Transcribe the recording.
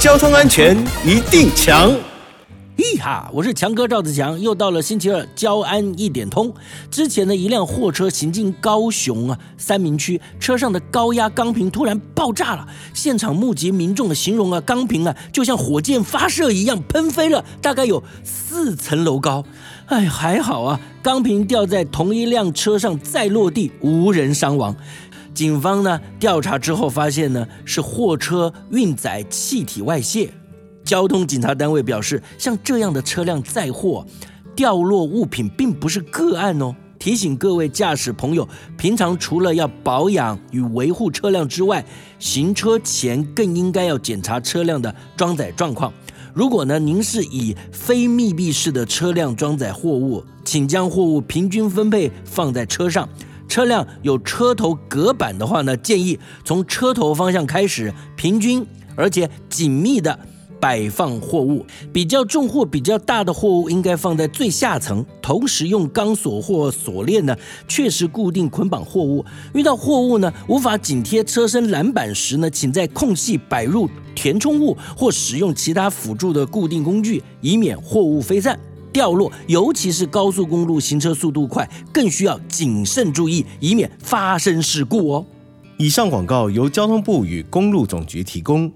交通安全一定强。嘿哈，我是强哥赵子强，又到了星期二交安一点通。之前呢，一辆货车行进高雄啊三明区，车上的高压钢瓶突然爆炸了。现场目击民众的形容啊，钢瓶啊就像火箭发射一样喷飞了，大概有四层楼高。哎，还好啊，钢瓶掉在同一辆车上再落地，无人伤亡。警方呢调查之后发现呢，是货车运载气体外泄。交通警察单位表示，像这样的车辆载货掉落物品，并不是个案哦。提醒各位驾驶朋友，平常除了要保养与维护车辆之外，行车前更应该要检查车辆的装载状况。如果呢，您是以非密闭式的车辆装载货物，请将货物平均分配放在车上。车辆有车头隔板的话呢，建议从车头方向开始，平均而且紧密的。摆放货物比较重或比较大的货物应该放在最下层，同时用钢索或锁链呢确实固定捆绑货物。遇到货物呢无法紧贴车身栏板时呢，请在空隙摆入填充物或使用其他辅助的固定工具，以免货物飞散掉落。尤其是高速公路行车速度快，更需要谨慎注意，以免发生事故哦。以上广告由交通部与公路总局提供。